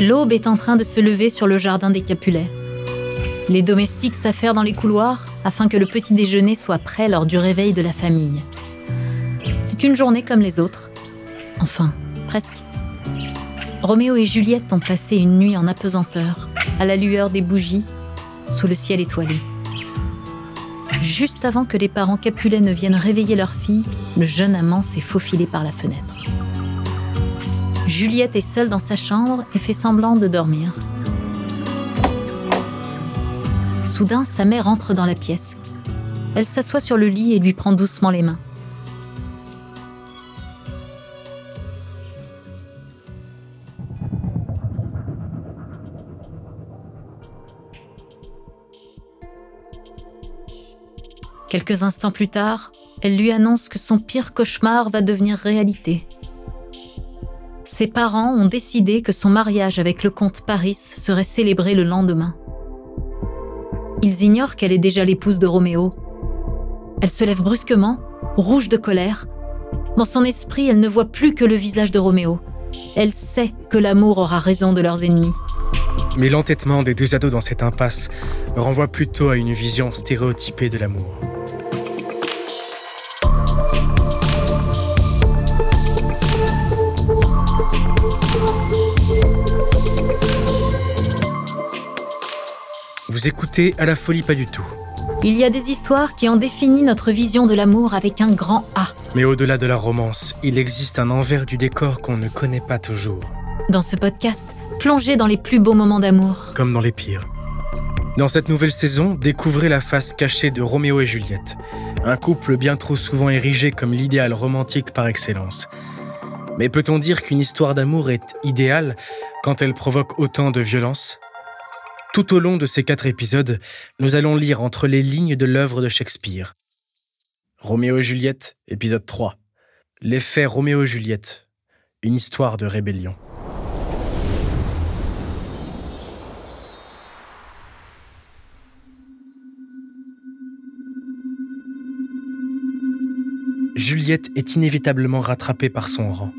L'aube est en train de se lever sur le jardin des Capulets. Les domestiques s'affairent dans les couloirs afin que le petit déjeuner soit prêt lors du réveil de la famille. C'est une journée comme les autres. Enfin, presque. Roméo et Juliette ont passé une nuit en apesanteur, à la lueur des bougies, sous le ciel étoilé. Juste avant que les parents Capulet ne viennent réveiller leur fille, le jeune amant s'est faufilé par la fenêtre. Juliette est seule dans sa chambre et fait semblant de dormir. Soudain, sa mère entre dans la pièce. Elle s'assoit sur le lit et lui prend doucement les mains. Quelques instants plus tard, elle lui annonce que son pire cauchemar va devenir réalité. Ses parents ont décidé que son mariage avec le comte Paris serait célébré le lendemain. Ils ignorent qu'elle est déjà l'épouse de Roméo. Elle se lève brusquement, rouge de colère. Dans son esprit, elle ne voit plus que le visage de Roméo. Elle sait que l'amour aura raison de leurs ennemis. Mais l'entêtement des deux ados dans cette impasse renvoie plutôt à une vision stéréotypée de l'amour. Vous écoutez à la folie pas du tout. Il y a des histoires qui ont défini notre vision de l'amour avec un grand A. Mais au-delà de la romance, il existe un envers du décor qu'on ne connaît pas toujours. Dans ce podcast, plongez dans les plus beaux moments d'amour. Comme dans les pires. Dans cette nouvelle saison, découvrez la face cachée de Roméo et Juliette, un couple bien trop souvent érigé comme l'idéal romantique par excellence. Mais peut-on dire qu'une histoire d'amour est idéale quand elle provoque autant de violence? Tout au long de ces quatre épisodes, nous allons lire entre les lignes de l'œuvre de Shakespeare. Roméo et Juliette, épisode 3. L'effet Roméo et Juliette, une histoire de rébellion. Juliette est inévitablement rattrapée par son rang.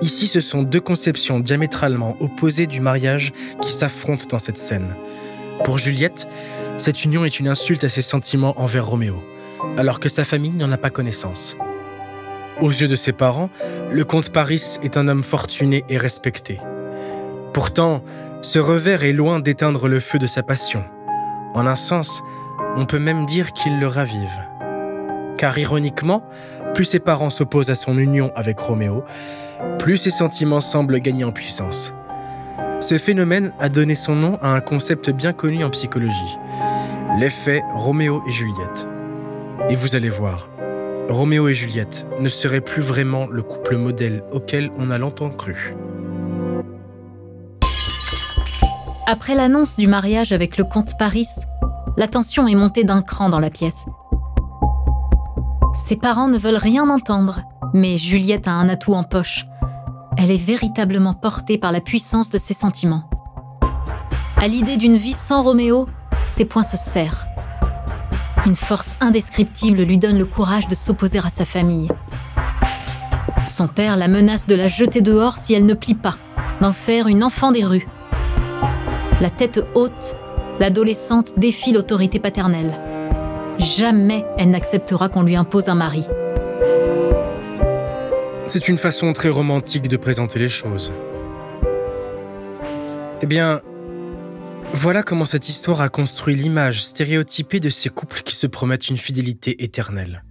Ici, ce sont deux conceptions diamétralement opposées du mariage qui s'affrontent dans cette scène. Pour Juliette, cette union est une insulte à ses sentiments envers Roméo, alors que sa famille n'en a pas connaissance. Aux yeux de ses parents, le comte Paris est un homme fortuné et respecté. Pourtant, ce revers est loin d'éteindre le feu de sa passion. En un sens, on peut même dire qu'il le ravive car ironiquement, plus ses parents s'opposent à son union avec Roméo, plus ses sentiments semblent gagner en puissance. Ce phénomène a donné son nom à un concept bien connu en psychologie, l'effet Roméo et Juliette. Et vous allez voir, Roméo et Juliette ne seraient plus vraiment le couple modèle auquel on a longtemps cru. Après l'annonce du mariage avec le comte Paris, la tension est montée d'un cran dans la pièce. Ses parents ne veulent rien entendre, mais Juliette a un atout en poche. Elle est véritablement portée par la puissance de ses sentiments. À l'idée d'une vie sans Roméo, ses poings se serrent. Une force indescriptible lui donne le courage de s'opposer à sa famille. Son père la menace de la jeter dehors si elle ne plie pas, d'en faire une enfant des rues. La tête haute, l'adolescente défie l'autorité paternelle. Jamais elle n'acceptera qu'on lui impose un mari. C'est une façon très romantique de présenter les choses. Eh bien, voilà comment cette histoire a construit l'image stéréotypée de ces couples qui se promettent une fidélité éternelle.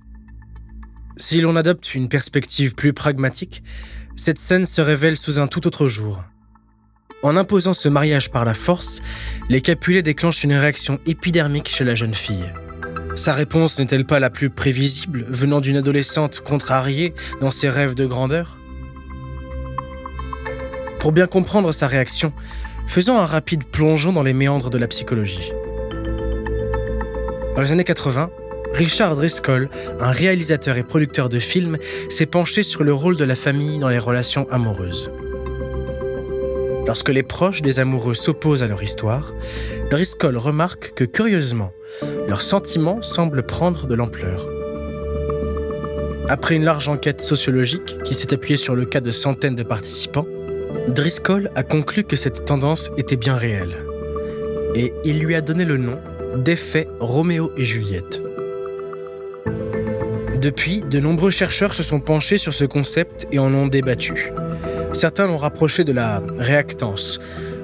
Si l'on adopte une perspective plus pragmatique, cette scène se révèle sous un tout autre jour. En imposant ce mariage par la force, les Capulets déclenchent une réaction épidermique chez la jeune fille. Sa réponse n'est-elle pas la plus prévisible venant d'une adolescente contrariée dans ses rêves de grandeur? Pour bien comprendre sa réaction, faisons un rapide plongeon dans les méandres de la psychologie. Dans les années 80, Richard Driscoll, un réalisateur et producteur de films, s'est penché sur le rôle de la famille dans les relations amoureuses. Lorsque les proches des amoureux s'opposent à leur histoire, Driscoll remarque que curieusement, leurs sentiments semblent prendre de l'ampleur. Après une large enquête sociologique qui s'est appuyée sur le cas de centaines de participants, Driscoll a conclu que cette tendance était bien réelle. Et il lui a donné le nom d'effet Roméo et Juliette. Depuis, de nombreux chercheurs se sont penchés sur ce concept et en ont débattu. Certains l'ont rapproché de la réactance,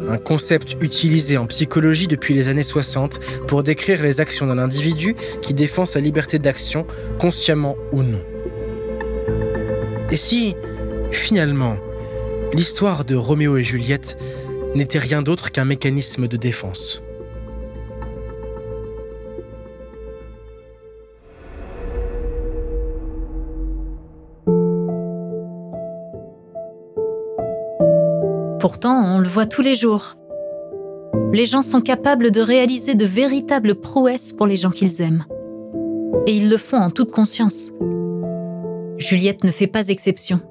un concept utilisé en psychologie depuis les années 60 pour décrire les actions d'un individu qui défend sa liberté d'action, consciemment ou non. Et si, finalement, l'histoire de Roméo et Juliette n'était rien d'autre qu'un mécanisme de défense? Pourtant, on le voit tous les jours. Les gens sont capables de réaliser de véritables prouesses pour les gens qu'ils aiment. Et ils le font en toute conscience. Juliette ne fait pas exception.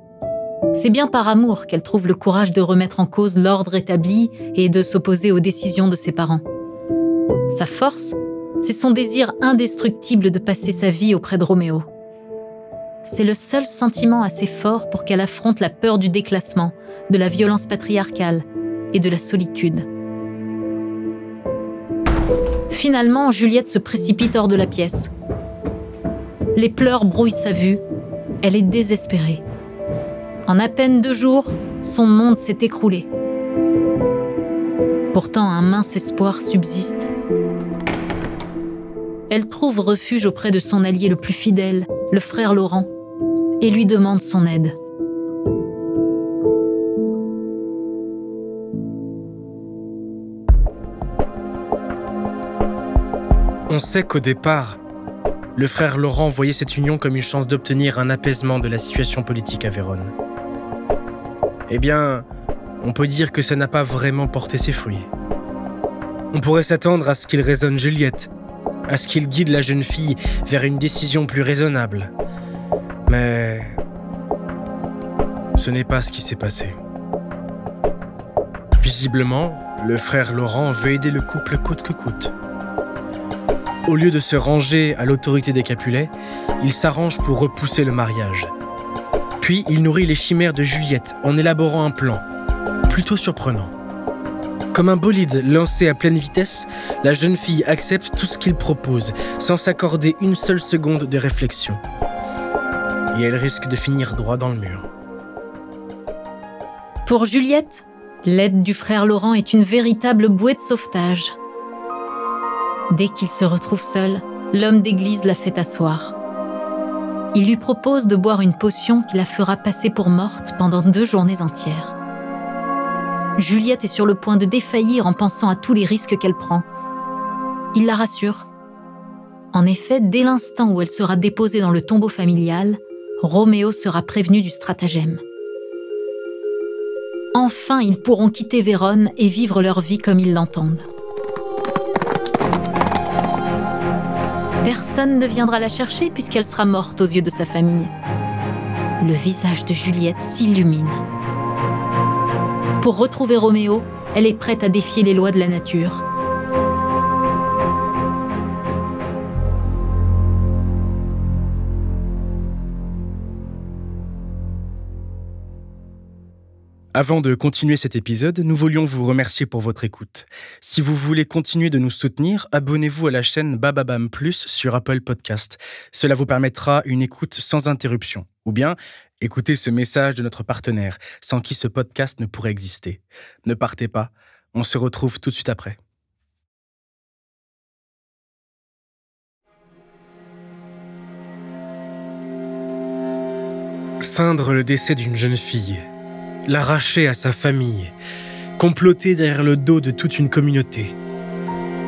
C'est bien par amour qu'elle trouve le courage de remettre en cause l'ordre établi et de s'opposer aux décisions de ses parents. Sa force, c'est son désir indestructible de passer sa vie auprès de Roméo. C'est le seul sentiment assez fort pour qu'elle affronte la peur du déclassement, de la violence patriarcale et de la solitude. Finalement, Juliette se précipite hors de la pièce. Les pleurs brouillent sa vue. Elle est désespérée. En à peine deux jours, son monde s'est écroulé. Pourtant, un mince espoir subsiste. Elle trouve refuge auprès de son allié le plus fidèle, le frère Laurent, et lui demande son aide. On sait qu'au départ, le frère Laurent voyait cette union comme une chance d'obtenir un apaisement de la situation politique à Vérone. Eh bien, on peut dire que ça n'a pas vraiment porté ses fruits. On pourrait s'attendre à ce qu'il raisonne Juliette, à ce qu'il guide la jeune fille vers une décision plus raisonnable. Mais ce n'est pas ce qui s'est passé. Visiblement, le frère Laurent veut aider le couple coûte que coûte. Au lieu de se ranger à l'autorité des Capulets, il s'arrange pour repousser le mariage. Puis il nourrit les chimères de Juliette en élaborant un plan, plutôt surprenant. Comme un bolide lancé à pleine vitesse, la jeune fille accepte tout ce qu'il propose, sans s'accorder une seule seconde de réflexion. Et elle risque de finir droit dans le mur. Pour Juliette, l'aide du frère Laurent est une véritable bouée de sauvetage. Dès qu'il se retrouve seul, l'homme d'église la fait asseoir. Il lui propose de boire une potion qui la fera passer pour morte pendant deux journées entières. Juliette est sur le point de défaillir en pensant à tous les risques qu'elle prend. Il la rassure. En effet, dès l'instant où elle sera déposée dans le tombeau familial, Roméo sera prévenu du stratagème. Enfin, ils pourront quitter Vérone et vivre leur vie comme ils l'entendent. Personne ne viendra la chercher puisqu'elle sera morte aux yeux de sa famille. Le visage de Juliette s'illumine. Pour retrouver Roméo, elle est prête à défier les lois de la nature. Avant de continuer cet épisode, nous voulions vous remercier pour votre écoute. Si vous voulez continuer de nous soutenir, abonnez-vous à la chaîne Bababam Plus sur Apple Podcast. Cela vous permettra une écoute sans interruption. Ou bien, écoutez ce message de notre partenaire, sans qui ce podcast ne pourrait exister. Ne partez pas, on se retrouve tout de suite après. Feindre le décès d'une jeune fille l'arracher à sa famille, comploter derrière le dos de toute une communauté.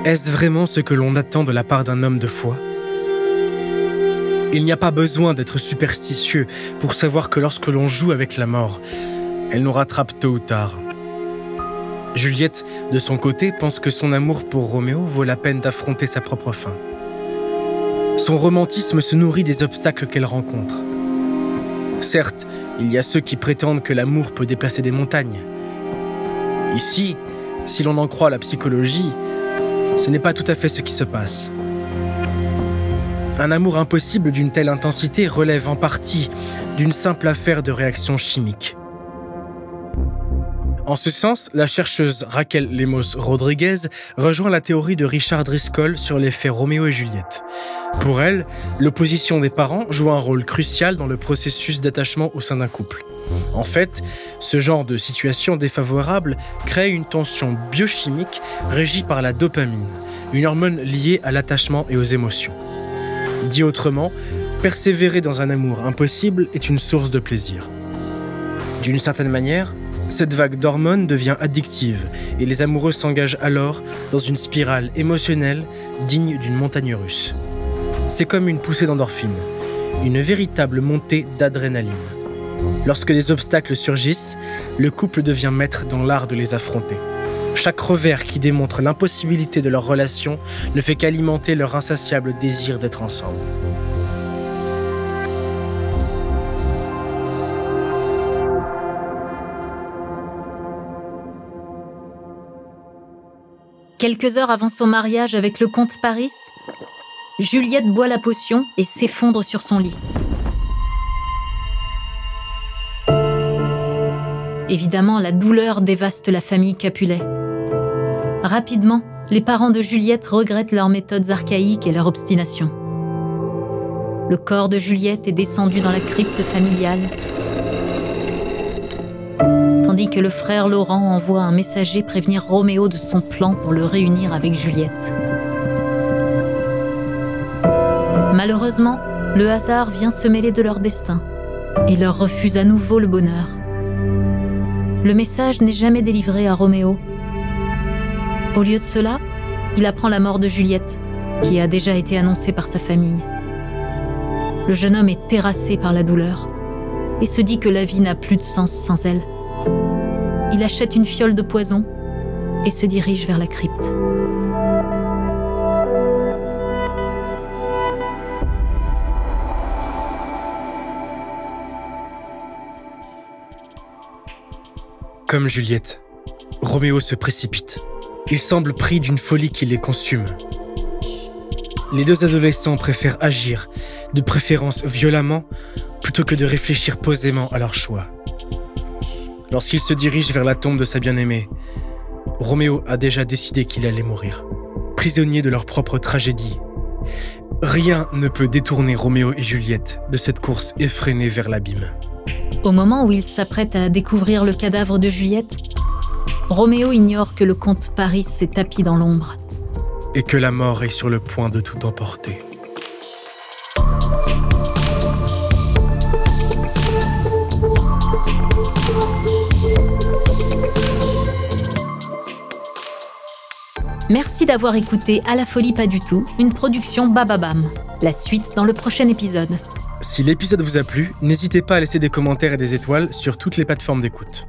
Est-ce vraiment ce que l'on attend de la part d'un homme de foi? Il n'y a pas besoin d'être superstitieux pour savoir que lorsque l'on joue avec la mort, elle nous rattrape tôt ou tard. Juliette, de son côté, pense que son amour pour Roméo vaut la peine d'affronter sa propre fin. Son romantisme se nourrit des obstacles qu'elle rencontre. Certes, il y a ceux qui prétendent que l'amour peut déplacer des montagnes. Ici, si l'on en croit la psychologie, ce n'est pas tout à fait ce qui se passe. Un amour impossible d'une telle intensité relève en partie d'une simple affaire de réaction chimique. En ce sens, la chercheuse Raquel Lemos Rodriguez rejoint la théorie de Richard Driscoll sur l'effet Roméo et Juliette. Pour elle, l'opposition des parents joue un rôle crucial dans le processus d'attachement au sein d'un couple. En fait, ce genre de situation défavorable crée une tension biochimique régie par la dopamine, une hormone liée à l'attachement et aux émotions. Dit autrement, persévérer dans un amour impossible est une source de plaisir. D'une certaine manière, cette vague d'hormones devient addictive et les amoureux s'engagent alors dans une spirale émotionnelle digne d'une montagne russe. C'est comme une poussée d'endorphine, une véritable montée d'adrénaline. Lorsque des obstacles surgissent, le couple devient maître dans l'art de les affronter. Chaque revers qui démontre l'impossibilité de leur relation ne fait qu'alimenter leur insatiable désir d'être ensemble. Quelques heures avant son mariage avec le comte Paris, Juliette boit la potion et s'effondre sur son lit. Évidemment, la douleur dévaste la famille Capulet. Rapidement, les parents de Juliette regrettent leurs méthodes archaïques et leur obstination. Le corps de Juliette est descendu dans la crypte familiale que le frère Laurent envoie un messager prévenir Roméo de son plan pour le réunir avec Juliette. Malheureusement, le hasard vient se mêler de leur destin et leur refuse à nouveau le bonheur. Le message n'est jamais délivré à Roméo. Au lieu de cela, il apprend la mort de Juliette, qui a déjà été annoncée par sa famille. Le jeune homme est terrassé par la douleur et se dit que la vie n'a plus de sens sans elle. Il achète une fiole de poison et se dirige vers la crypte. Comme Juliette, Roméo se précipite. Il semble pris d'une folie qui les consume. Les deux adolescents préfèrent agir, de préférence violemment, plutôt que de réfléchir posément à leur choix. Lorsqu'il se dirige vers la tombe de sa bien-aimée, Roméo a déjà décidé qu'il allait mourir, prisonnier de leur propre tragédie. Rien ne peut détourner Roméo et Juliette de cette course effrénée vers l'abîme. Au moment où il s'apprête à découvrir le cadavre de Juliette, Roméo ignore que le comte Paris s'est tapi dans l'ombre. Et que la mort est sur le point de tout emporter. Merci d'avoir écouté À la folie pas du tout, une production Bababam. La suite dans le prochain épisode. Si l'épisode vous a plu, n'hésitez pas à laisser des commentaires et des étoiles sur toutes les plateformes d'écoute.